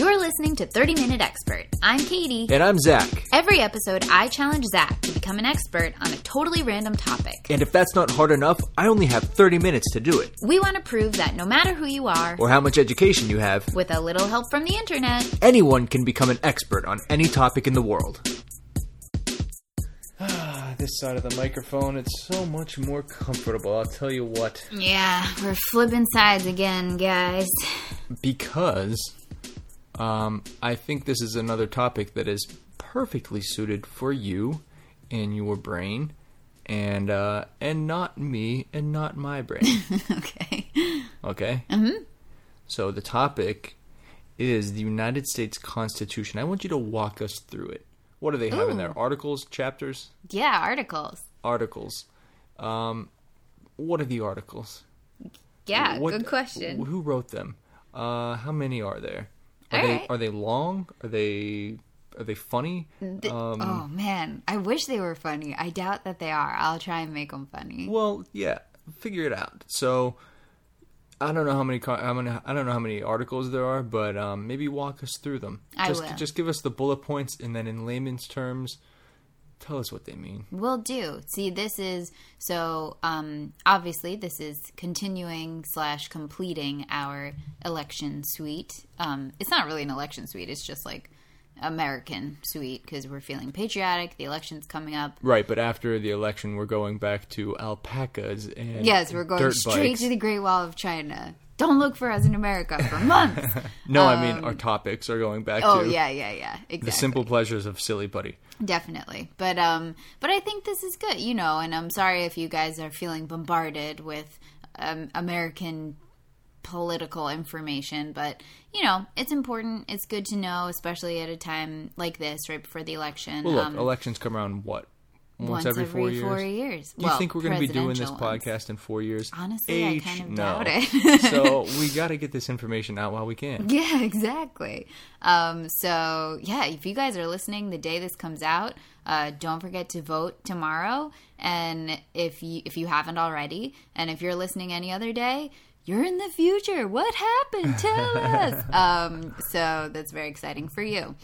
You're listening to 30 Minute Expert. I'm Katie. And I'm Zach. Every episode, I challenge Zach to become an expert on a totally random topic. And if that's not hard enough, I only have 30 minutes to do it. We want to prove that no matter who you are, Or how much education you have, with a little help from the internet, anyone can become an expert on any topic in the world. Ah, this side of the microphone, it's so much more comfortable, I'll tell you what. yeah, we're flipping sides again, guys. Because um, I think this is another topic that is perfectly suited for you and your brain. And uh, and not me and not my brain. okay. Okay. Mm-hmm. So the topic is the United States Constitution. I want you to walk us through it. What do they have in there? Articles, chapters, Yeah, articles. articles. Um, what are the articles? Yeah, What- good question. Who wrote them? Uh, how many are there? Are All they right. are they long? Are they are they funny? Th- Um, oh man, I wish they were funny. I doubt that they are. I'll try and make them funny. Well, yeah, figure it out. So I don't know how many many I don't know how many articles there are, but um, maybe walk us through them. I just will. just give us the bullet points, and then in layman's terms, tell us what they mean. Will do. See, this is so. Um, obviously, this is continuing slash completing our election suite. Um, it's not really an election suite. It's just like American suite because we're feeling patriotic. The election's coming up. Right, but after the election, we're going back to alpacas and Yes, we're going straight bikes. to the Great Wall of China. Don't look for us in America for months. No, I mean our topics are going back oh to yeah, yeah, yeah. Exactly. the simple pleasures of silly putty. Definitely. But um but I think this is good, you know, and I'm sorry if you guys are feeling bombarded with um, American political information, but you know, it's important. It's good to know, especially at a time like this, right before the election. Well, look, um, elections come around what once once, every, four years. Four years. Do you Well, think we're going to be doing this presidential ones. podcast in four years? Honestly, I Age, kind of no. doubt it. so we got to get this information out while we can. Yeah, exactly. Um, so yeah, if you guys are listening the day this comes out, uh, don't forget to vote tomorrow. And if you if you haven't already, and if you're listening any other day, you're in the future. What happened? Tell us. Um, so that's very exciting for you.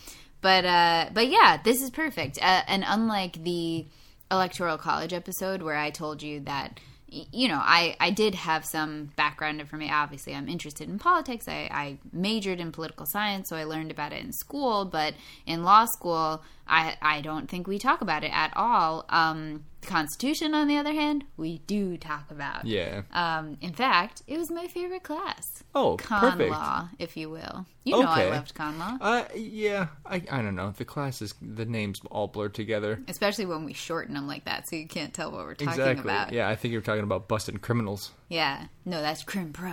But uh, but yeah, this is perfect. Uh, and unlike the electoral college episode where I told you that you know I, I did have some background information obviously i'm interested in politics. I, I majored in political science so i learned about it in school but in law school i, I don't think we talk about it at all um, the constitution on the other hand we do talk about Yeah. um, in fact it was my favorite class Oh, con perfect. law if you will you know i loved con law Uh, yeah, I, I don't know. The classes, the names all blur together. especially when we shorten them like that so you can't tell what we're talking Exactly. about Yeah, I think you're talking about busted criminals. Yeah. No, that's Crim Pro.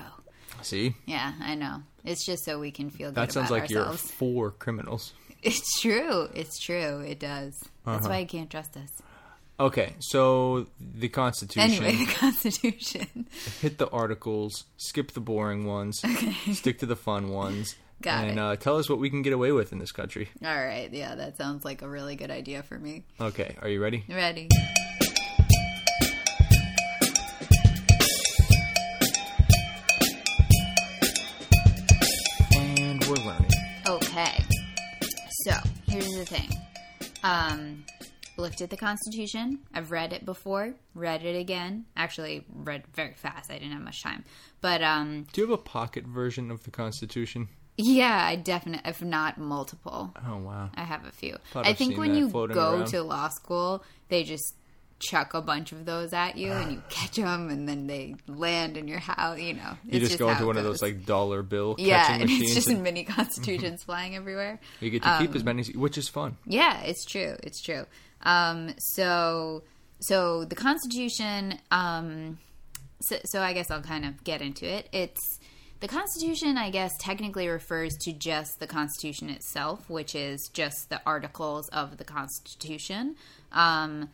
See, Yeah, I know. It's just so we can feel good that sounds like ourselves. you're for criminals. It's true. It's true. It does. Uh-huh. That's why you can't trust us. Okay, so the Constitution. Anyway, the Constitution. hit the articles, skip the boring ones, Okay. stick to the fun ones, Got and it. Uh, tell us what we can get away with in this country. All right. Yeah, that sounds like a really good idea for me. Okay, are you ready? Ready? Here's the thing. Um, looked at the Constitution. I've read it before, read it again. Actually, read very fast. I didn't have much time. But um, Do you have a pocket version of the Constitution? yeah, I definitely, if not multiple. Oh wow. I have a few. Thought I I've think when you go around. to law school, they just chuck a bunch of those at you, and you catch them, and then they land in your house. You know, You it's just, go into one of those like dollar bill yeah, catching and machines. it's just and mini constitutions flying everywhere. you get to keep um, as many, which is fun. Yeah, it's true. It's true. Um, so, so the Constitution. Um, so, so I guess I'll kind of get into it. It's the Constitution. I guess technically refers to just the Constitution itself, which is just the articles of the Constitution. Um,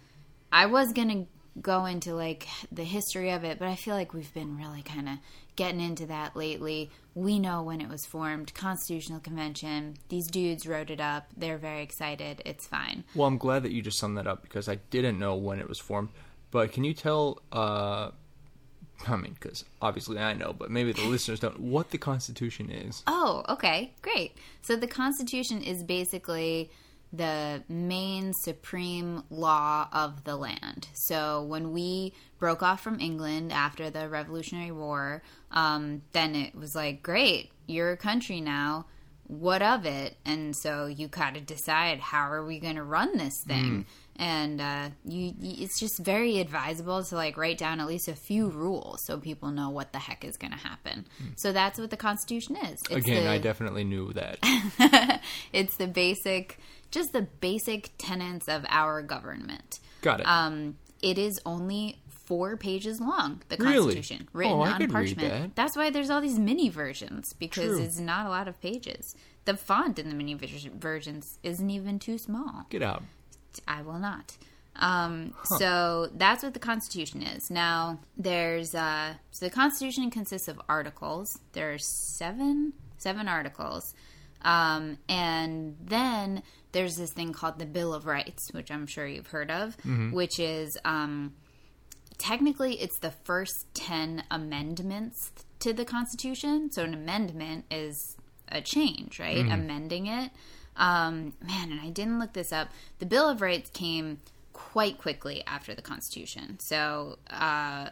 I was gonna go into like the history of it, but I feel like we've been really kind of getting into that lately. We know when it was formed, Constitutional Convention. These dudes wrote it up. They're very excited. It's fine. Well, I'm glad that you just summed that up because I didn't know when it was formed. But can you tell uh, I mean, because obviously I know, but maybe the listeners don't. What the Constitution is? Oh, okay, great. So the Constitution is basically the main supreme law of the land. So when we broke off from England after the Revolutionary War, um, then it was like, great, you're a country now. What of it? And so you got to decide how are we going to run this thing. And uh, you, it's just very advisable to like write down at least a few rules so people know what the heck is going to happen. So that's what the Constitution is. It's Again, the- I definitely knew that. it's the basic, just the basic tenets of our government. Got it. Um, it is only four pages long. The Really? Constitution, written Oh, on parchment. that. That's why there's all these mini versions because True. it's not a lot of pages. The font in the mini versions isn't even too small. Get out. I will not. Um, So that's what the Constitution is. Now, there's uh, so the Constitution consists of articles. There's seven seven articles, um, and then there's this thing called the Bill of Rights, which I'm sure you've heard of, which is um, technically it's the first 10 amendments to the constitution. So an amendment is a change right? Amending it. Um, man and i didn't look this up. The bill of rights came quite quickly after the constitution. So uh,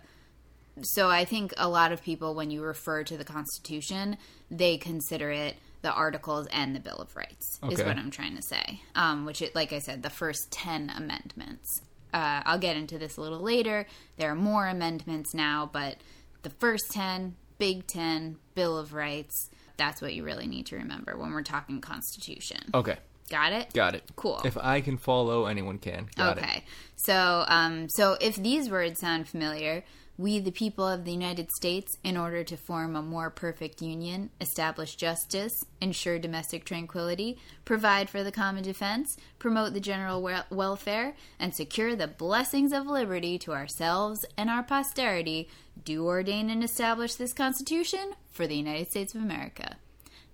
so i think a lot of people when you refer to the constitution they consider it the articles and the bill of rights is what i'm trying to say um, which it, like i said the first 10 amendments uh, I'll get into this a little later. There are more amendments now, but the first 10, Big 10, Bill of Rights, that's what you really need to remember when we're talking Constitution. Okay. Got it? Got it. Cool. If I can follow, anyone can. Got it. okay. So, um, so if these words sound familiar, we, the people of the United States, in order to form a more perfect union, establish justice, ensure domestic tranquility, provide for the common defense, promote the general wel- welfare, and secure the blessings of liberty to ourselves and our posterity, do ordain and establish this Constitution for the United States of America.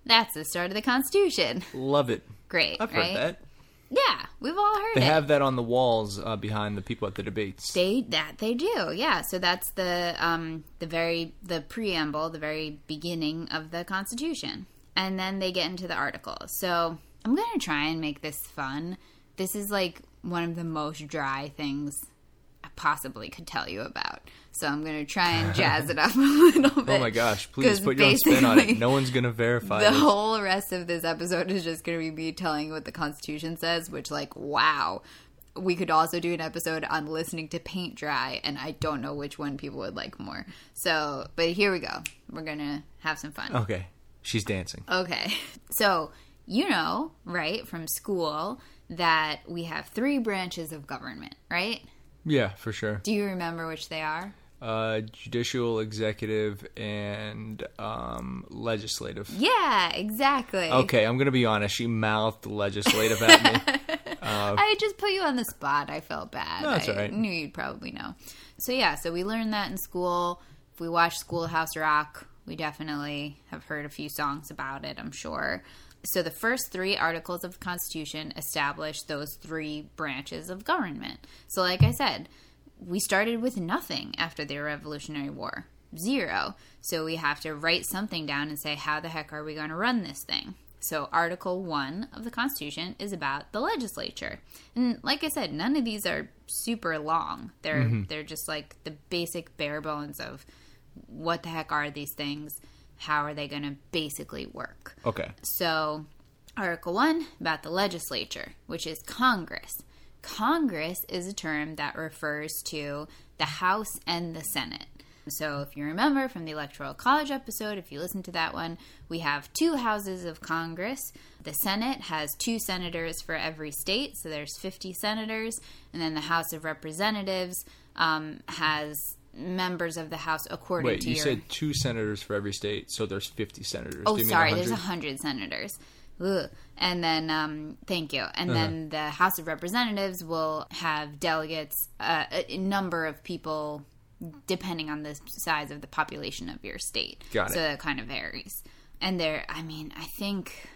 That's the start of the Constitution. Love it. Great, I've right? heard that. Yeah, we've all heard They it. have that on the walls uh, behind the people at the debates. They that they do, yeah. So that's the um the very the preamble, the very beginning of the Constitution, and then they get into the articles. So I'm gonna try and make this fun. This is like one of the most dry things possibly could tell you about. So I'm gonna try and jazz it up a little bit. oh my gosh! please put your own spin on it. No one's gonna verify the this. whole rest of this episode is just going to be me telling you what the Constitution says, which, like, wow. We could also do an episode on listening to paint dry, and I don't know which one people would like more. So, but here we go. We're going to have some fun. Okay. She's dancing. Okay. So, you know, right, from school, that we have three branches of government, right? Yeah, for sure. Do you remember which they are? Uh, judicial, executive, and um, legislative. Yeah, exactly. Okay, I'm gonna be honest. She mouthed legislative at me. I just put you on the spot. I felt bad. No, that's I all right. knew you'd probably know. So yeah, so we learned that in school. If we watch Schoolhouse Rock, we definitely have heard a few songs about it. I'm sure. So the first three articles of the Constitution establish those three branches of government. So, like I said, we started with nothing after the Revolutionary War. Zero. So we have to write something down and say, how the heck are we going to run this thing? So Article 1 of the Constitution is about the legislature. And like I said, none of these are super long. They're mm-hmm. they're just like the basic bare bones of what the heck are these things? How are they going to basically work? Okay. So, Article 1 about the legislature, which is Congress. Congress is a term that refers to the House and the Senate. So, if you remember from the Electoral College episode, if you listen to that one, we have two houses of Congress. The Senate has two senators for every state, so there's 50 senators. And then the House of Representatives um, has members of the House according Wait, to you your. said two senators for every state, so there's 50 senators. Oh, Do you mean sorry. There's a 100? senators. Ugh. And then, um, thank you. And Uh-huh. then the House of Representatives will have delegates, uh, a a number of people, depending on the size of the population of your state. Got it. So that kind of varies. And there, I mean, I think,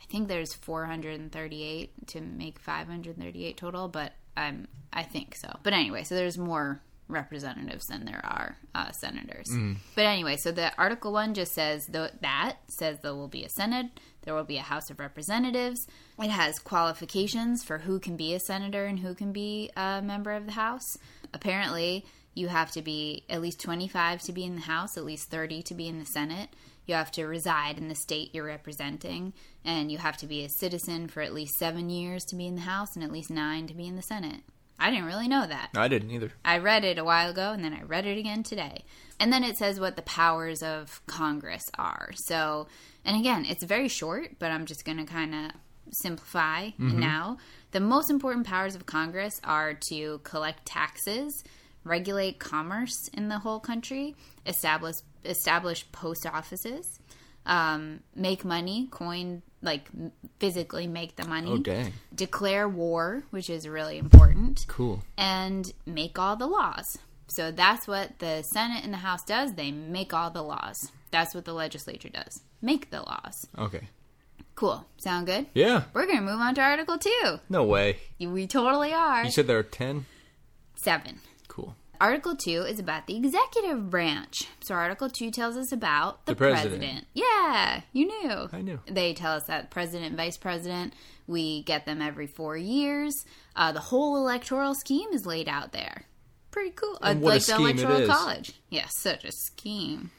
I think there's 438 to make 538 total, but I'm, I think so. But anyway, so there's more representatives than there are uh, senators. But anyway, so the Article 1 just says th- that, says there will be a Senate, there will be a House of Representatives. It has qualifications for who can be a senator and who can be a member of the House. Apparently, you have to be at least 25 to be in the House, at least 30 to be in the Senate. You have to reside in the state you're representing, and you have to be a citizen for at least seven years to be in the House and at least nine to be in the Senate. I didn't really know that. I didn't either. I read it a while ago and then I read it again today. And then it says what the powers of Congress are. So, and again, it's very short, but I'm just going to kind of simplify now. The most important powers of Congress are to collect taxes, regulate commerce in the whole country, establish establish post offices, um, make money, coin like physically make the money, dang. declare war, which is really important Cool. and make all the laws. So that's what the Senate and the House does. They make all the laws. That's what the legislature does. Make the laws. Okay. Cool. Sound good? Yeah. We're going to move on to Article 2. No way. We totally are. You said there are 10? 7. Article 2 is about the executive branch. So Article 2 tells us about the, The president. Yeah, you knew. I knew. They tell us that president and vice president, we get them every four years. Uh, the whole electoral scheme is laid out there. Pretty cool. And Uh, what like the electoral is. college. Yeah, such a scheme.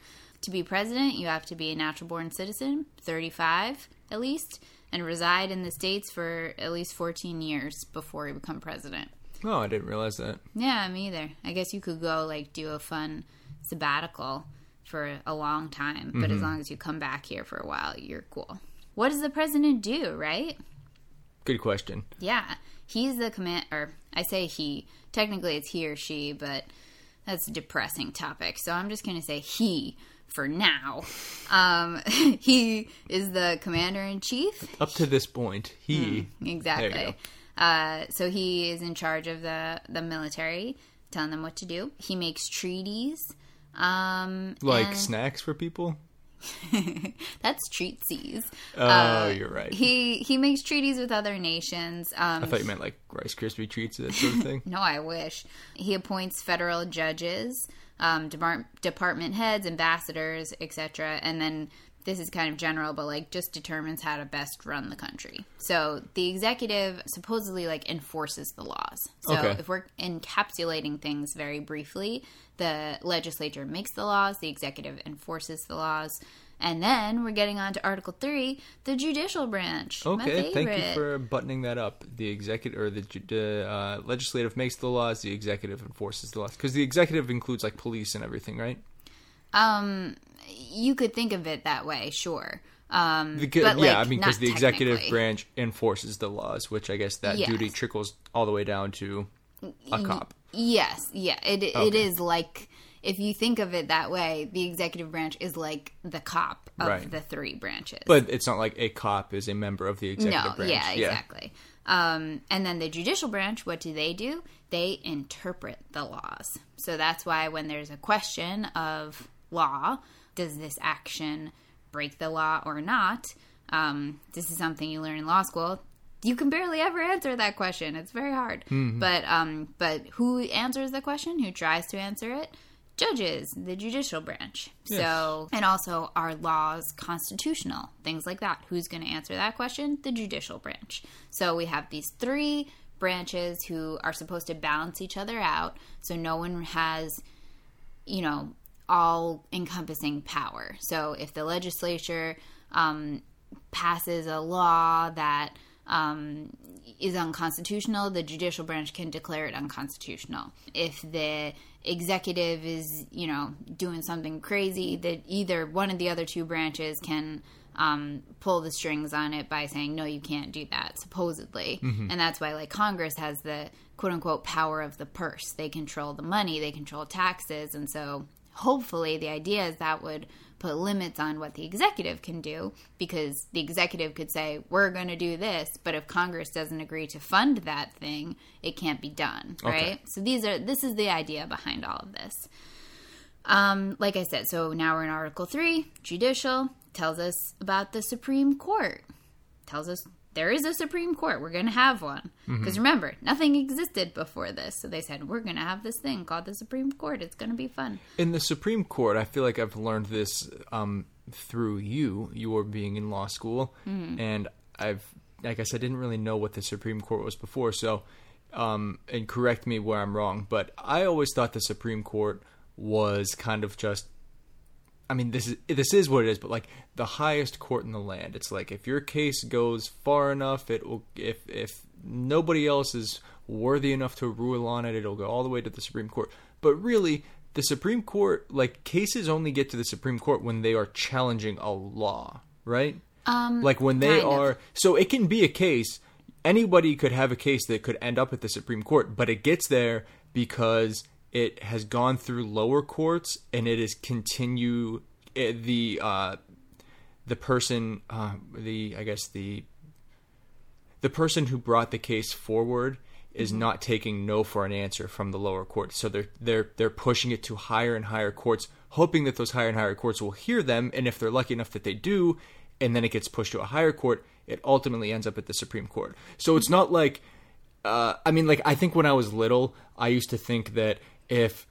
To be president, you have to be a natural born citizen, 35 at least, and reside in the States for at least 14 years before you become president. Oh, I didn't realize that. Yeah, me either. I guess you could go like do a fun sabbatical for a long time, but as long as you come back here for a while, you're cool. What does the president do, right? Good question. Yeah, he's the command, or I say he. Technically, it's he or she, but that's a depressing topic. So I'm just going to say he for now. Um, he is the commander in chief. Up to this point, he. Exactly. Uh, so he is in charge of the the military, telling them what to do. He makes treaties. Um, Like and- snacks for people? that's treaties. Oh, you're right. He he makes treaties with other nations. Um, I thought you meant like Rice Krispie treats, that sort of thing. No, I wish. He appoints federal judges, um, depart- department heads, ambassadors, etc. And then this is kind of general, but like just determines how to best run the country. So the executive supposedly like enforces the laws. So Okay. if we're encapsulating things very briefly, the legislature makes the laws, the executive enforces the laws. And then we're getting on to Article 3, the judicial branch. My Okay, thank you for buttoning that up. The executive or the, uh, legislative makes the laws, the executive enforces the laws. Because the executive includes like police and everything, right? Um, you could think of it that way, sure. Um, Because, but, yeah, like, I mean, because the executive branch enforces the laws, which I guess that Yes. duty trickles all the way down to a cop. Yes, yeah, it it Okay. is like if you think of it that way, the executive branch is like the cop of Right. the three branches. But it's not like a cop is a member of the executive no, branch. yeah, exactly. Um, and then the judicial branch, what do they do? They interpret the laws. So that's why when there's a question of law, does this action break the law or not? Um, this is something you learn in law school. You can barely ever answer that question. It's very hard. But um, but who answers the question? Who tries to answer it? Judges, the judicial branch. So, and also are laws constitutional? Things like that. Who's going to answer that question? The judicial branch. So we have these three branches who are supposed to balance each other out. So no one has, you know, all encompassing power. So if the legislature um, passes a law that um, is unconstitutional, the judicial branch can declare it unconstitutional. If the executive is, you know, doing something crazy, that either one of the other two branches can um, pull the strings on it by saying, no, you can't do that, supposedly. And that's why, like, Congress has the quote unquote power of the purse. They control the money, they control taxes. And so, hopefully, the idea is that would put limits on what the executive can do because the executive could say, we're going to do this. But if Congress doesn't agree to fund that thing, it can't be done. Okay. Right. So, these are, this is the idea behind all of this. Um, like I said, so now we're in Article 3, judicial, tells us about the Supreme Court. Tells us there is a Supreme Court. We're going to have one. Because remember, nothing existed before this. So they said, we're going to have this thing called the Supreme Court. It's going to be fun. In the Supreme Court, I feel like I've learned this um, through you. You were being in law school, and I've, I guess, I didn't really know what the Supreme Court was before. So, um, and correct me where I'm wrong, but I always thought the Supreme Court was kind of just. I mean, this is this is what it is, but like the highest court in the land. It's like if your case goes far enough, it will. If if nobody else is worthy enough to rule on it, it'll go all the way to the Supreme Court. But really, the Supreme Court, like cases, only get to the Supreme Court when they are challenging a law, right? Um, Like when they kind of. are. So it can be a case. Anybody could have a case that could end up at the Supreme Court, but it gets there because it has gone through lower courts and it is continue eh, the uh, the person uh, the I guess the the person who brought the case forward is not taking no for an answer from the lower court. So they're they're they're pushing it to higher and higher courts, hoping that those higher and higher courts will hear them. And if they're lucky enough that they do, and then it gets pushed to a higher court, it ultimately ends up at the Supreme Court. So it's not like uh, I mean, like I think when I was little, I used to think that if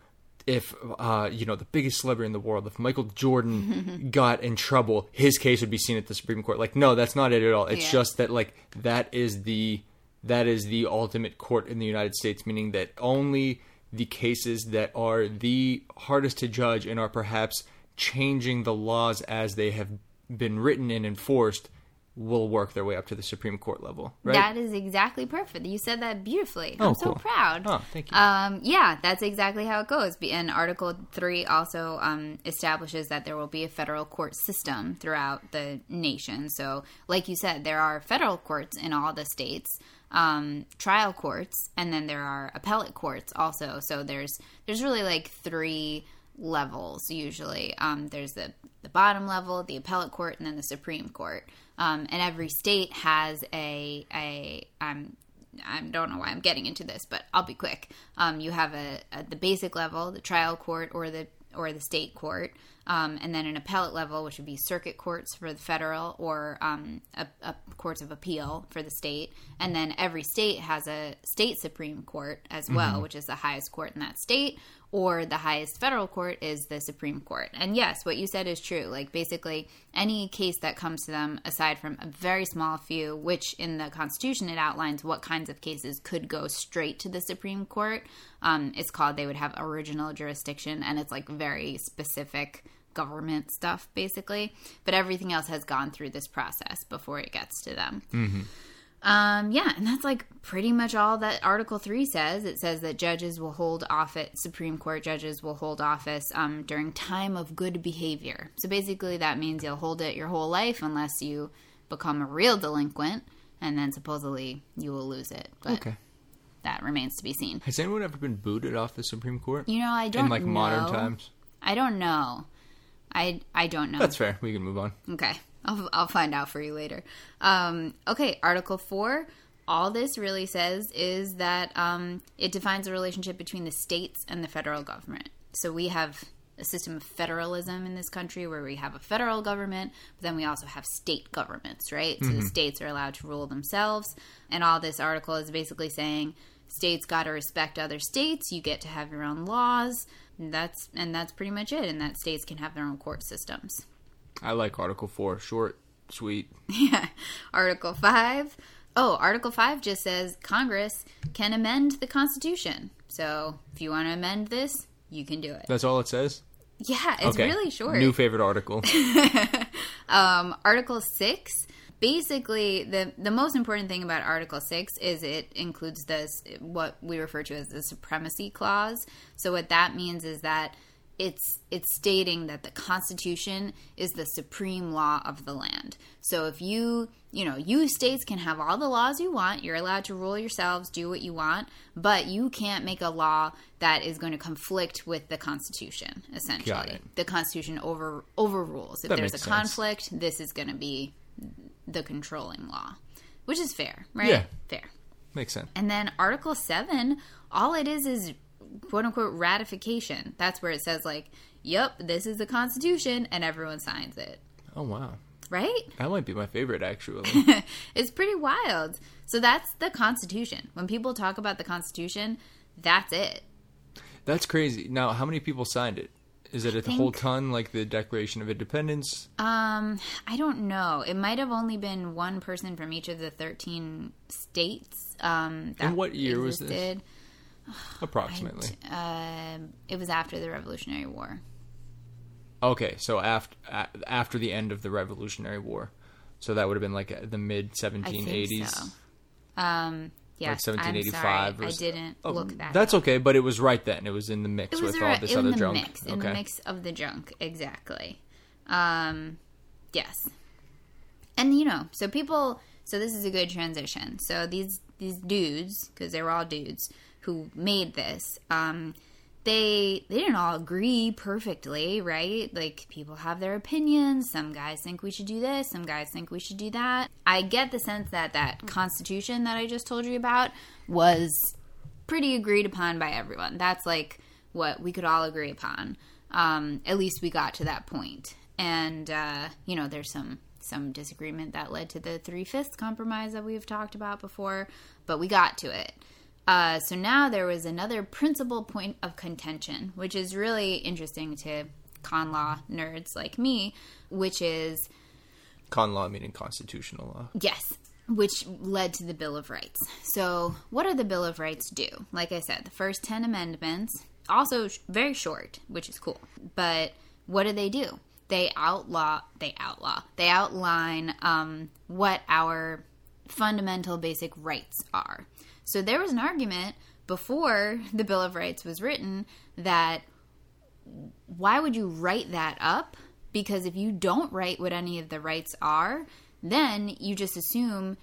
if uh, you know the biggest celebrity in the world, if Michael Jordan got in trouble, his case would be seen at the Supreme Court. Like, no, that's not it at all. It's Yeah. just that like that is the that is the ultimate court in the United States, meaning that only the cases that are the hardest to judge and are perhaps changing the laws as they have been written and enforced will work their way up to the Supreme Court level, right? That is exactly perfect. You said that beautifully. Oh, I'm so cool. proud. Oh, thank you. Um, yeah, that's exactly how it goes. And Article 3 also um, establishes that there will be a federal court system throughout the nation. So, like you said, there are federal courts in all the states, um, trial courts, and then there are appellate courts also. So, there's there's really like three levels usually. Um, there's the, the bottom level, the appellate court, and then the Supreme Court. Um, and every state has a a um, I don't know why I'm getting into this, but I'll be quick. Um, you have a, a the basic level, the trial court or the or the state court, um, and then an appellate level, which would be circuit courts for the federal or um, a, a courts of appeal for the state, and then every state has a state supreme court as well, which is the highest court in that state, or the highest federal court is the Supreme Court. And yes, what you said is true. Like basically any case that comes to them, aside from a very small few, which in the Constitution it outlines what kinds of cases could go straight to the Supreme Court. Um, it's called they would have original jurisdiction, and it's like very specific government stuff basically. But everything else has gone through this process before it gets to them. Um, yeah, and that's like pretty much all that Article 3 says. It says that judges will hold office, Supreme Court judges will hold office um, during time of good behavior. So basically, that means you'll hold it your whole life unless you become a real delinquent, and then supposedly you will lose it. But Okay. that remains to be seen. Has anyone ever been booted off the Supreme Court You know, I don't in like modern times? I don't know. I I don't know. That's fair. We can move on. Okay. I'll, I'll find out for you later. Um, okay, Article 4. All this really says is that um, it defines the relationship between the states and the federal government. So we have a system of federalism in this country where we have a federal government, but then we also have state governments, right? So the states are allowed to rule themselves. And all this article is basically saying states got to respect other states, you get to have your own laws. And that's and that's pretty much it. And that states can have their own court systems. I like Article 4. Short, sweet. Yeah. Article 5. Oh, Article 5 just says Congress can amend the Constitution. So if you want to amend this, you can do it. That's all it says? Yeah, it's okay. really short. New favorite article. um, Article 6. Basically, the the most important thing about Article Six is it includes this what we refer to as the supremacy clause. So what that means is that it's it's stating that the Constitution is the supreme law of the land. So if you you know you states can have all the laws you want, you're allowed to rule yourselves, do what you want, but you can't make a law that is going to conflict with the Constitution. Essentially, Got it. the Constitution over overrules. If That there's a sense. conflict, this is going to be the controlling law, which is fair, right? Yeah. Fair. Makes sense. And then Article 7, all it is is quote unquote ratification. That's where it says, like, yep, this is the Constitution, and everyone signs it. Oh, wow. right? That might be my favorite, actually. it's pretty wild. So that's the Constitution. When people talk about the Constitution, that's it. That's crazy. Now, how many people signed it? Is it a whole ton, like the Declaration of Independence? Um, I don't know. It might have only been one person from each of the thirteen states. Um, that And what year was this? Approximately. Um, it was after the Revolutionary War. Okay, so after after the end of the Revolutionary War, so that would have been like uh, the mid 1780s. so. Um, yes, Like 1785 sorry, or I didn't Oh, look that. That's up. okay, but it was right then. It was in the mix with all this other the junk. mix, in the mix of the junk, exactly. Um, yes, and you know, so people. So this is a good transition. So these these dudes, because they were all dudes who made this. Um, they they didn't all agree perfectly, right? Like people have their opinions. Some guys think we should do this. Some guys think we should do that. I get the sense that that constitution that I just told you about was pretty agreed upon by everyone. That's like what we could all agree upon. Um, at least we got to that point. And uh, you know, there's some some disagreement that led to the three fifths compromise that we've talked about before, but we got to it. Uh, so now there was another principal point of contention, which is really interesting to con law nerds like me, which is Con law meaning constitutional law. Yes, which led to the Bill of Rights. So, what do the Bill of Rights do? Like I said, the first 10 amendments, also sh- very short, which is cool. But what do they do? They outlaw, they outlaw, they outline um, what our fundamental basic rights are. So, there was an argument before the Bill of Rights was written that why would you write that up? Because if you don't write what any of the rights are, then you just assume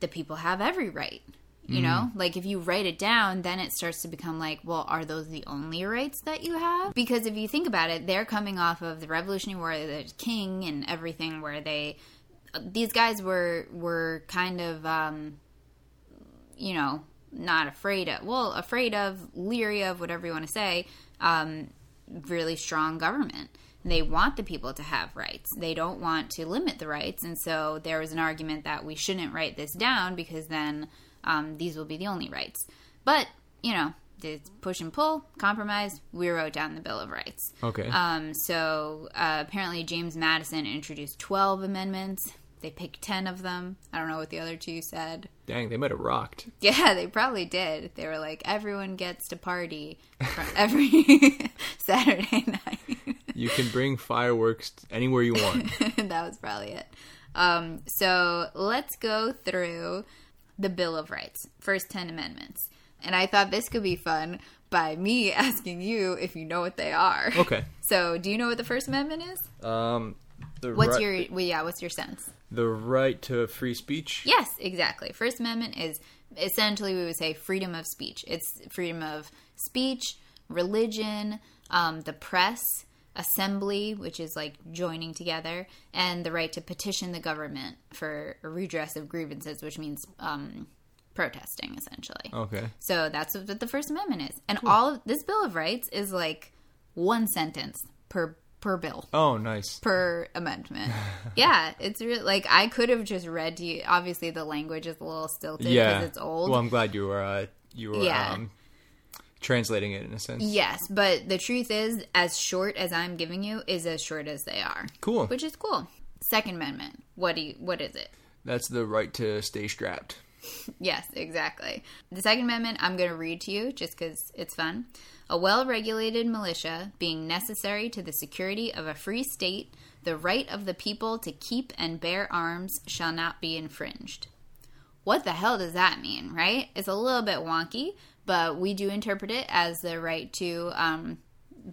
that people have every right. You know, like if you write it down, then it starts to become like, well, are those the only rights that you have? Because if you think about it, they're coming off of the Revolutionary War, the King, and everything, where they, these guys were were kind of, um, you know, not afraid of, well, afraid of, leery of, whatever you want to say, um, really strong government. They want the people to have rights. They don't want to limit the rights. And so there was an argument that we shouldn't write this down because then um, these will be the only rights. But, you know, it's push and pull, compromise, we wrote down the Bill of Rights. Okay. Um, so uh, apparently James Madison introduced 12 amendments. They picked 10 of them. I don't know what the other two said. Dang, they might have rocked. Yeah, they probably did. They were like, everyone gets to party every Saturday night. You can bring fireworks anywhere you want. that was probably it. Um, so let's go through the Bill of Rights, first 10 amendments. And I thought this could be fun by me asking you if you know what they are. Okay. So, do you know what the First Amendment is? Um, the What's right, your well, yeah? What's your sense? The right to free speech? Yes, exactly. First Amendment is essentially we would say freedom of speech. It's freedom of speech, religion, um, the press, assembly, which is like joining together, and the right to petition the government for a redress of grievances, which means um, protesting essentially. Okay. So that's what the First Amendment is, and all of this Bill of Rights is like one sentence per per bill Oh, nice. per amendment. yeah, it's really like I could have just read to you. Obviously, the language is a little stilted because Yeah. it's old. Well, I'm glad you were uh, you were Yeah. um, translating it in a sense. yes, but the truth is, as short as I'm giving you is as short as they are, Cool. which is cool. Second Amendment. What do you? What is it? That's the right to stay strapped. Yes, exactly. The Second Amendment, I'm going to read to you just because it's fun. A well regulated militia being necessary to the security of a free state, the right of the people to keep and bear arms shall not be infringed. What the hell does that mean, right? It's a little bit wonky, but we do interpret it as the right to um,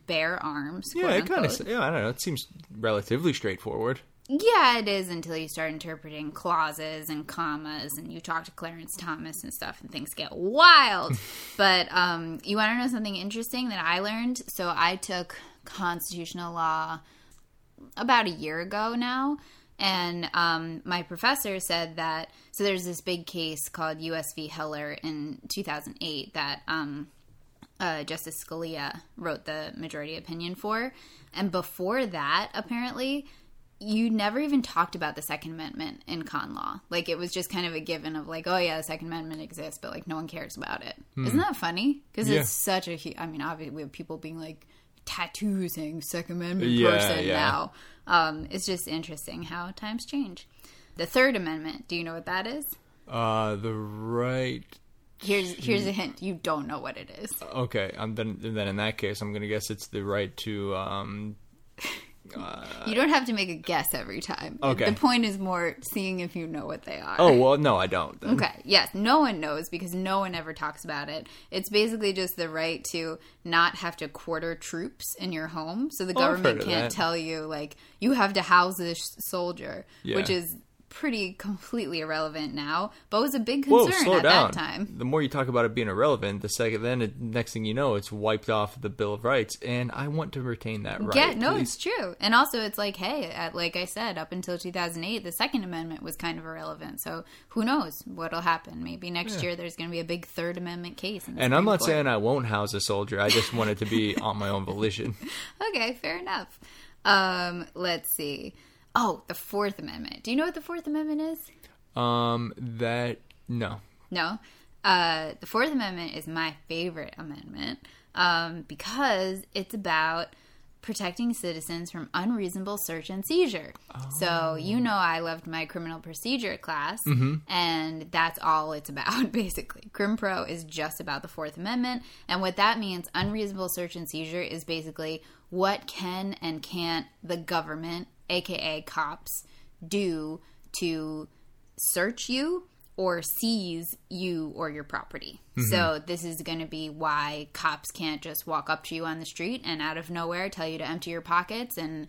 bear arms. Yeah, it kind of. Yeah, I don't know. It seems relatively straightforward. Yeah, it is until you start interpreting clauses and commas and you talk to Clarence Thomas and stuff and things get wild. but um, you want to know something interesting that I learned? So I took constitutional law about a year ago now. And um, my professor said that so there's this big case called US v. Heller in 2008 that um, uh, Justice Scalia wrote the majority opinion for. And before that, apparently, you never even talked about the Second Amendment in con law. Like it was just kind of a given of like, oh yeah, the Second Amendment exists, but like no one cares about it. not that funny? Because. Yeah. it's such a. I mean, obviously we have people being like tattoos saying Second Amendment Yeah, person yeah. now. Um, it's just interesting how times change. The Third Amendment. Do you know what that is? Uh, the right. Here's here's a hint. You don't know what it is. Okay, um, then then in that case, I'm gonna guess it's the right to um. You don't have to make a guess every time. Okay. The point is more seeing if you know what they are. Oh well, no, I don't. Then. Okay, yes, no one knows because no one ever talks about it. It's basically just the right to not have to quarter troops in your home. So the Oh, government can't that. tell you, like, you have to house this soldier, Yeah. which is pretty completely irrelevant now, but was a big Whoa, concern slow at down. that time. The more you talk about it being irrelevant, the second then it, next thing you know, it's wiped off the Bill of Rights, and I want to retain that right. yeah, no, please. it's true. And also, it's like, hey, at, like I said, up until 2008, the Second Amendment was kind of irrelevant. So who knows what'll happen? Maybe next year there's going to be a big Third Amendment case. And I'm not Court. saying I won't house a soldier. I just want it to be on my own volition. Okay, fair enough. Um, let's see. Oh, the Fourth Amendment. Do you know what the Fourth Amendment is? Um, that no. No. Uh, the Fourth Amendment is my favorite amendment um, because it's about protecting citizens from unreasonable search and seizure. So, you know, I loved my criminal procedure class, and that's all it's about, basically. Crim Pro is just about the Fourth Amendment, and what that means, unreasonable search and seizure, is basically what can and can't the government, aka cops, do to search you or seize you or your property. Mm-hmm. So this is going to be why cops can't just walk up to you on the street and out of nowhere tell you to empty your pockets and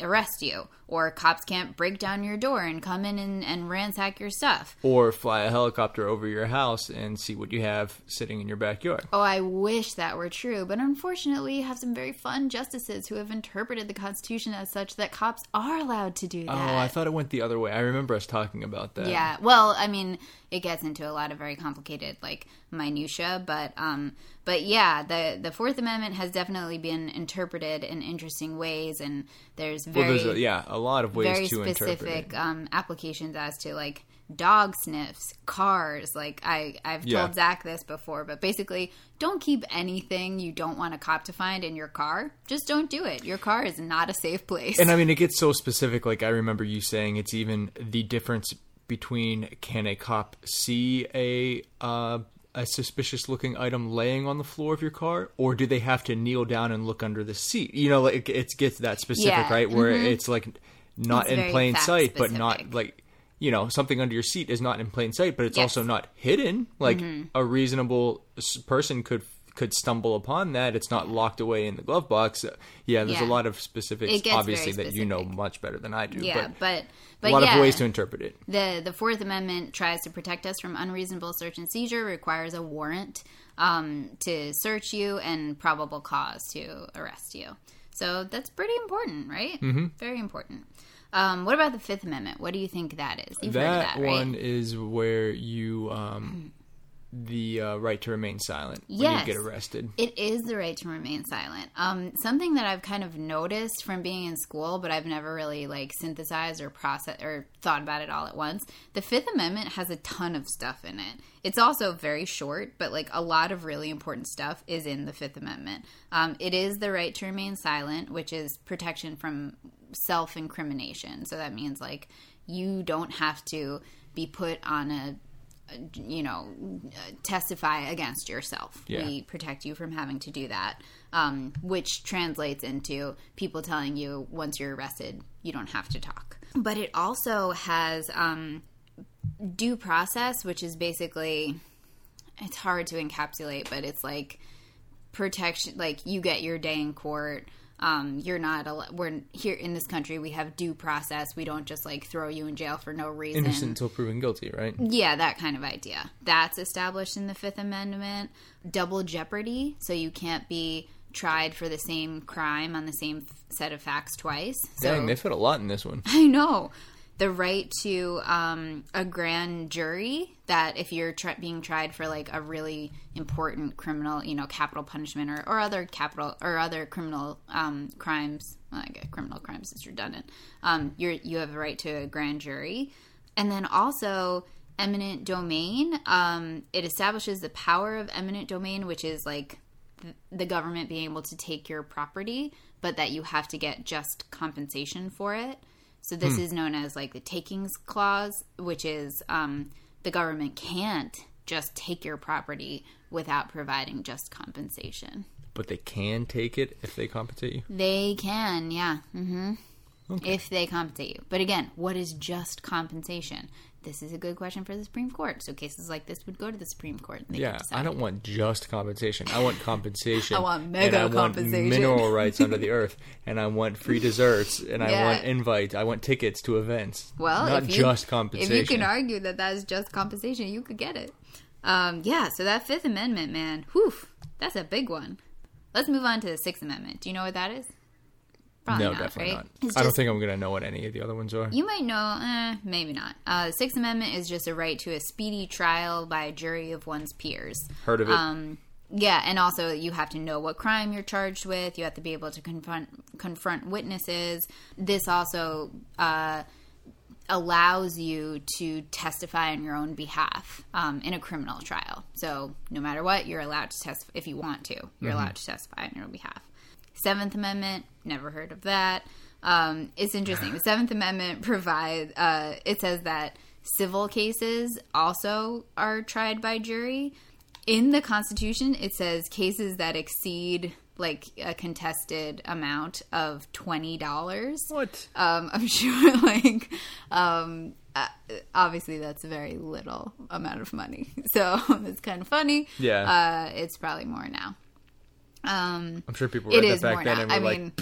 arrest you. Or cops can't break down your door and come in and, and ransack your stuff. Or fly a helicopter over your house and see what you have sitting in your backyard. Oh, I wish that were true, but unfortunately, you have some very fun justices who have interpreted the Constitution as such that cops are allowed to do that. Oh, I thought it went the other way. I remember us talking about that. Yeah. Well, I mean, it gets into a lot of very complicated like minutia, but um but yeah, the the 4th amendment has definitely been interpreted in interesting ways and there's Well, very there's a, yeah a lot of ways very to interpret specific it. um applications as to like dog sniffs, cars. Like I I've Yeah. told Zach this before, but basically don't keep anything you don't want a cop to find in your car. Just don't do it. Your car is not a safe place. And I mean, it gets so specific. Like I remember you saying, it's even the difference between can a cop see a uh, a suspicious looking item laying on the floor of your car, or do they have to kneel down and look under the seat? You know, like it gets that specific, Yeah, right? Where it's like not It's in plain sight, but not like. You know, something under your seat is not in plain sight, but it's Yes. Mm-hmm. also not hidden. Like a reasonable person could could stumble upon that. It's not locked away in the glove box. Yeah, there's Yeah. a lot of specifics, obviously, very that you know much better than I do. yeah, but, but but a lot yeah. of ways to interpret it. The the Fourth Amendment tries to protect us from unreasonable search and seizure. Requires a warrant um, to search you and probable cause to arrest you. So that's pretty important, right? Mm-hmm. Very important. Um, what about the Fifth Amendment? What do you think that is? You've heard of that that, right? one is where you um, the uh, right to remain silent when Yes. you get arrested. It is the right to remain silent. Um, something that I've kind of noticed from being in school, but I've never really like synthesized or processed or thought about it all at once. The Fifth Amendment has a ton of stuff in it. It's also very short, but like a lot of really important stuff is in the Fifth Amendment. Um, it is the right to remain silent, which is protection from self incrimination. So that means like you don't have to be put on a you know, testify against yourself. Yeah. We protect you from having to do that, um, which translates into people telling you once you're arrested, you don't have to talk. But it also has um, due process, which is basically, it's hard to encapsulate, but it's like protection, like you get your day in court. Um, you're not. al- We're here in this country. We have due process. We don't just like throw you in jail for no reason. Innocent until proven guilty, right? Yeah, that kind of idea. That's established in the Fifth Amendment. Double jeopardy, so you can't be tried for the same crime on the same f- set of facts twice. So Dang, they fit a lot in this one. I know. The right to um, a grand jury that if you're tr- being tried for like a really important criminal, you know, capital punishment or, or other capital or other criminal um, crimes, well, I guess criminal crimes is redundant. Um, you're you have a right to a grand jury, and then also eminent domain. Um, it establishes the power of eminent domain, which is like th- the government being able to take your property, but that you have to get just compensation for it. So this is known as like the takings clause, which is um, the government can't just take your property without providing just compensation. But they can take it if they compensate you. They can, yeah, hmm if they compensate you. But again, what is just compensation? This is a good question for the Supreme Court. So cases like this would go to the Supreme Court. and they Yeah, I don't want just compensation. I want compensation. I want and mega I want compensation. mineral rights under the earth, and I want free desserts, and I want invite. I want tickets to events. Well, not if you, just If you can argue that that is just compensation, you could get it. Um, yeah, so that Fifth Amendment, man, whew, that's a big one. Let's move on to the Sixth Amendment. Do you know what that is? Probably no, not, definitely right? not. It's I don't think I'm gonna know what any of the other ones are. You might know, eh, maybe not. Uh, the Sixth Amendment is just a right to a speedy trial by a jury of one's peers. Heard of it? Um, yeah, and also you have to know what crime you're charged with. You have to be able to confront confront witnesses. This also uh, allows you to testify on your own behalf um, in a criminal trial. So no matter what, you're allowed to testify if you want to. You're allowed to testify on your own behalf. Seventh Amendment, never heard of that. Um, it's interesting. The Seventh Amendment provides. Uh, it says that civil cases also are tried by jury. In the Constitution, it says cases that exceed like a contested amount of twenty dollars. what? Um, I'm sure, like, um, uh, obviously that's a very little amount of money, so it's kind of funny. Yeah. uh, it's probably more now. Um, I'm sure people read that back then now. and were I like, mean-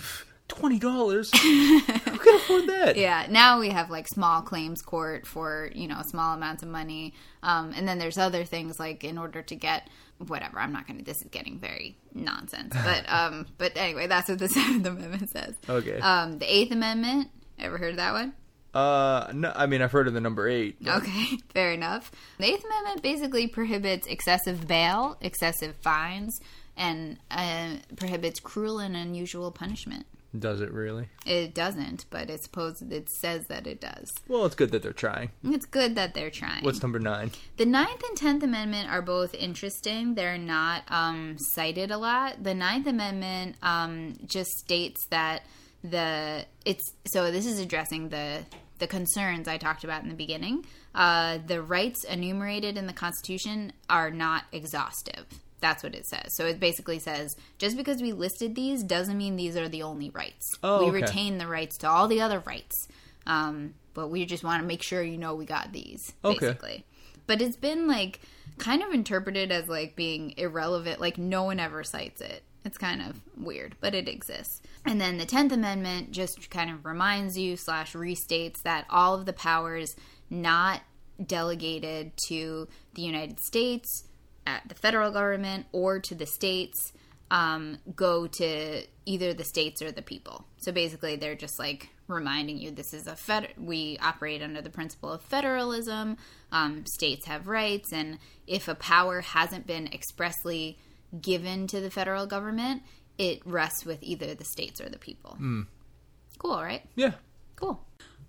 twenty dollars? Who can afford that? yeah, now we have like small claims court for you know small amounts of money, um, and then there's other things like in order to get whatever. I'm not going to. This is getting very nonsense, but um, but anyway, that's what the Seventh Amendment says. Okay. Um, the Eighth Amendment. Ever heard of that one? Uh, no, I mean I've heard of the number eight. but- Okay, fair enough. The Eighth Amendment basically prohibits excessive bail, excessive fines, and uh, prohibits cruel and unusual punishment. Does it really? It doesn't, but it's supposed it says that it does. Well, it's good that they're trying. It's good that they're trying. What's number nine? the Ninth and Tenth Amendment are both interesting. They're not um, cited a lot. The Ninth Amendment um, just states that the it's so this is addressing the the concerns I talked about in the beginning. Uh, the rights enumerated in the Constitution are not exhaustive. That's what it says. So it basically says just because we listed these doesn't mean these are the only rights. Oh, we okay. retain the rights to all the other rights. Um, but we just want to make sure you know we got these, Okay. basically. But it's been like kind of interpreted as like being irrelevant. Like no one ever cites it. It's kind of weird, but it exists. And then the Tenth Amendment just kind of reminds you slash restates that all of the powers not delegated to the United States, at the federal government, or to the states um, go to either the states or the people. So basically, they're just like reminding you this is a fed. We operate under the principle of federalism. Um, states have rights, and if a power hasn't been expressly given to the federal government, it rests with either the states or the people. Cool, right? Yeah. Cool.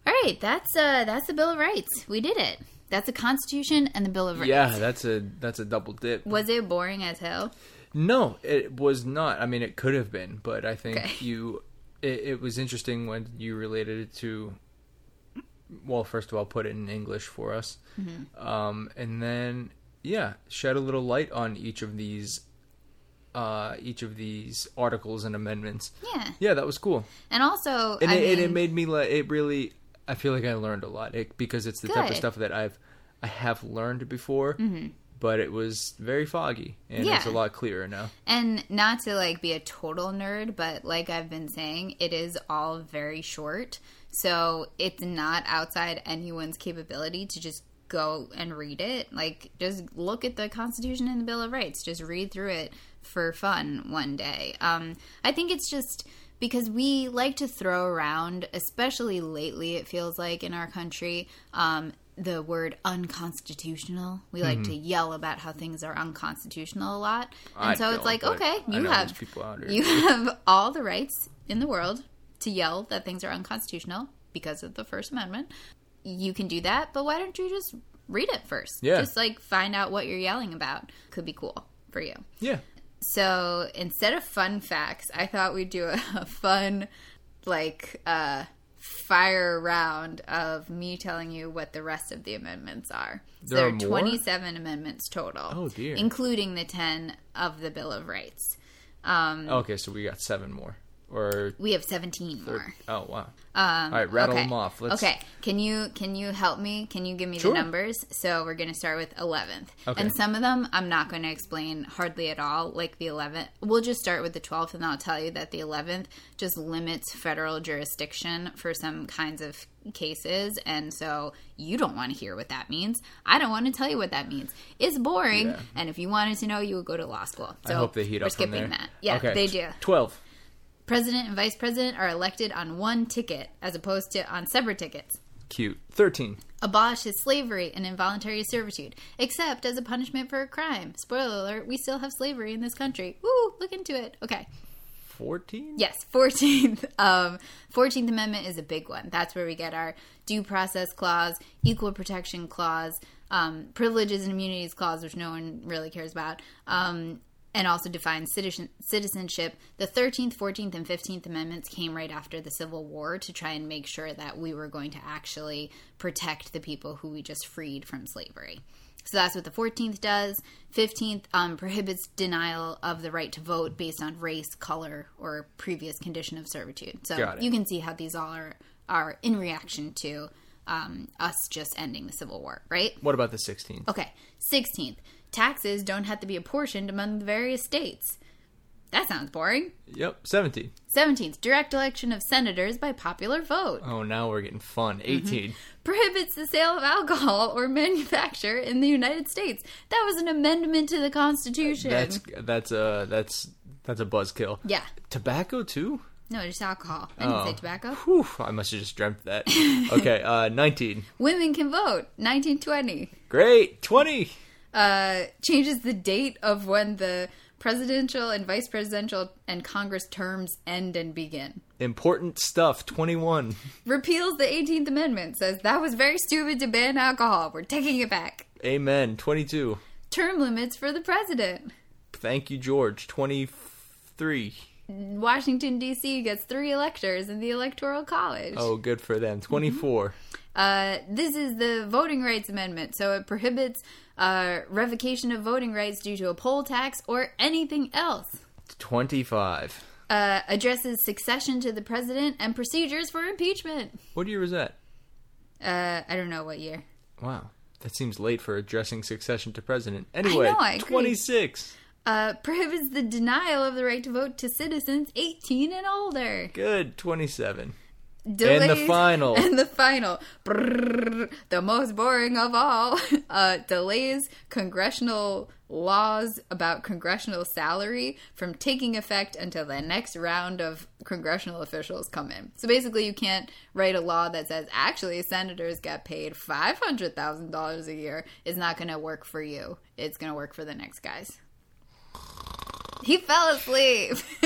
All right, that's uh that's the Bill of Rights. We did it. That's the Constitution and the Bill of Rights. Yeah, that's a that's a double dip. Was it boring as hell? No, it was not. I mean, it could have been, but I think Okay. you. It, it was interesting when you related it to. Well, first of all, put it in English for us, Mm-hmm. um, and then yeah, shed a little light on each of these, uh, each of these articles and amendments. Yeah. Yeah, that was cool, And also, and I it, mean, and it made me like it really. I feel like I learned a lot it, because it's the type of stuff that I've I have learned before, but it was very foggy and it's a lot clearer now. and not to like be a total nerd, but like I've been saying, it is all very short. So it's not outside anyone's capability to just go and read it. Like just look at the Constitution and the Bill of Rights. Just read through it for fun one day. Um, I think it's just because we like to throw around, especially lately, it feels like in our country, um, the word unconstitutional. We like to yell about how things are unconstitutional a lot, and I so it's like, okay, you have people out here. you have all the rights in the world to yell that things are unconstitutional because of the First Amendment. You can do that, but why don't you just read it first? Yeah. just like find out what you're yelling about. Could be cool for you. Yeah. So instead of fun facts, I thought we'd do a, a fun, like, uh, fire round of me telling you what the rest of the amendments are. So There there are are more? 27 amendments total. Oh, dear. Including the 10 of the Bill of Rights. Um, Okay, so we got seven more. Or we have 17 more. oh wow. Um, All right, rattle okay. them off. Let's Okay, can you can you help me? Can you give me Sure. the numbers? So we're going to start with 11th, Okay. and some of them I'm not going to explain hardly at all. Like the 11th, we'll just start with the 12th, and I'll tell you that the 11th just limits federal jurisdiction for some kinds of cases, and so you don't want to hear what that means. I don't want to tell you what that means. It's boring, Yeah. and if you wanted to know, you would go to law school. So I hope they heat we're up skipping there. that. Yeah, okay. they do. Twelve. President and vice president are elected on one ticket as opposed to on separate tickets Cute. Thirteen. abolishes slavery and involuntary servitude, except as a punishment for a crime. Spoiler alert, we still have slavery in this country. Woo, look into it. Okay. Fourteen. Yes, 14th. Um, 14th Amendment is a big one. That's where we get our due process clause, equal protection clause, um, privileges and immunities clause, which no one really cares about, um, and also defines citizen- citizenship. The 13th, 14th, and 15th Amendments came right after the Civil War to try and make sure that we were going to actually protect the people who we just freed from slavery. So that's what the 14th does. 15th um, prohibits denial of the right to vote based on race, color, or previous condition of servitude. So you can see how these all are, are in reaction to um, us just ending the Civil War, right? What about the sixteenth? Okay. 16th, taxes don't have to be apportioned among the various states. That sounds boring. Yep. Seventeen. 17th, direct election of senators by popular vote. Oh, now we're getting fun. Mm-hmm. 18 prohibits the sale of alcohol or manufacture in the United States. That was an amendment to the Constitution. That's that's a that's that's a buzzkill. yeah. Tobacco too. No, just alcohol. I didn't Oh. say tobacco. Whew, I must have just dreamt that. okay, uh, 19. Women can vote. 1920. Great. 20. Uh, changes the date of when the presidential and vice presidential and Congress terms end and begin. Important stuff. 21. Repeals the 18th Amendment. Says that was very stupid to ban alcohol. We're taking it back. Amen. 22. Term limits for the president. Thank you, George. 23. Washington, D.C. gets three electors in the Electoral College. Oh, good for them. 24. Uh, this is the Voting Rights Amendment, so it prohibits uh, revocation of voting rights due to a poll tax or anything else. 25. Uh, addresses succession to the president and procedures for impeachment. What year was that? Uh, I don't know what year. Wow. That seems late for addressing succession to president. Anyway, know, I agree. 26. Uh, prohibits the denial of the right to vote to citizens 18 and older. Good. 27. Delays, final. And the final. Brrr, the most boring of all. Uh, delays congressional laws about congressional salary from taking effect until the next round of congressional officials come in. So basically, you can't write a law that says actually senators get paid $500,000 a year. It's not going to work for you, it's going to work for the next guys. He fell asleep.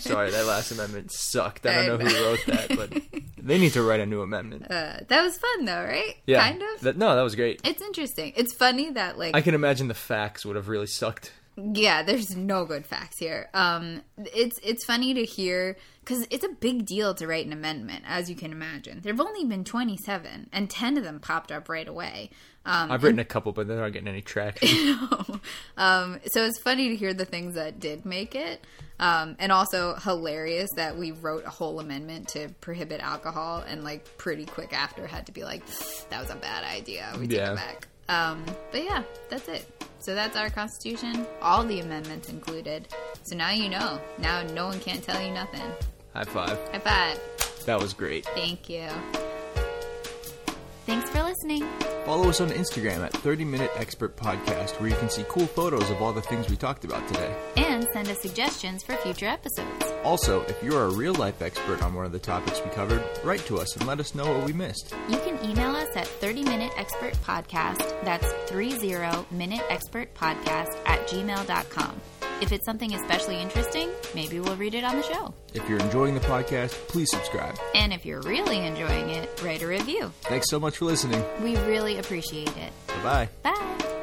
Sorry, that last amendment sucked. I don't know who wrote that, but they need to write a new amendment. Uh, that was fun though, right? Yeah. Kind of. That, no, that was great. it's interesting. It's funny that like I can imagine the facts would have really sucked. Yeah, there's no good facts here. Um, it's it's funny to hear because it's a big deal to write an amendment, as you can imagine. There've only been 27, and 10 of them popped up right away. Um, I've written a couple, but they're not getting any traction. um, so it's funny to hear the things that did make it, um, and also hilarious that we wrote a whole amendment to prohibit alcohol, and like pretty quick after had to be like, that was a bad idea. We take Yeah. it back. Um, but yeah, that's it. So that's our constitution, all the amendments included. So now you know. Now no one can't tell you nothing. High five. High five. That was great. Thank you. Thanks for listening. Follow us on Instagram at 30 Minute Expert Podcast, where you can see cool photos of all the things we talked about today. And send us suggestions for future episodes. Also, if you're a real life expert on one of the topics we covered, write to us and let us know what we missed. You can email us at 30 Minute Expert Podcast. That's 30 Minute Expert Podcast at gmail.com. If it's something especially interesting, maybe we'll read it on the show. If you're enjoying the podcast, please subscribe. And if you're really enjoying it, write a review. Thanks so much for listening. We really appreciate it. Bye bye. Bye.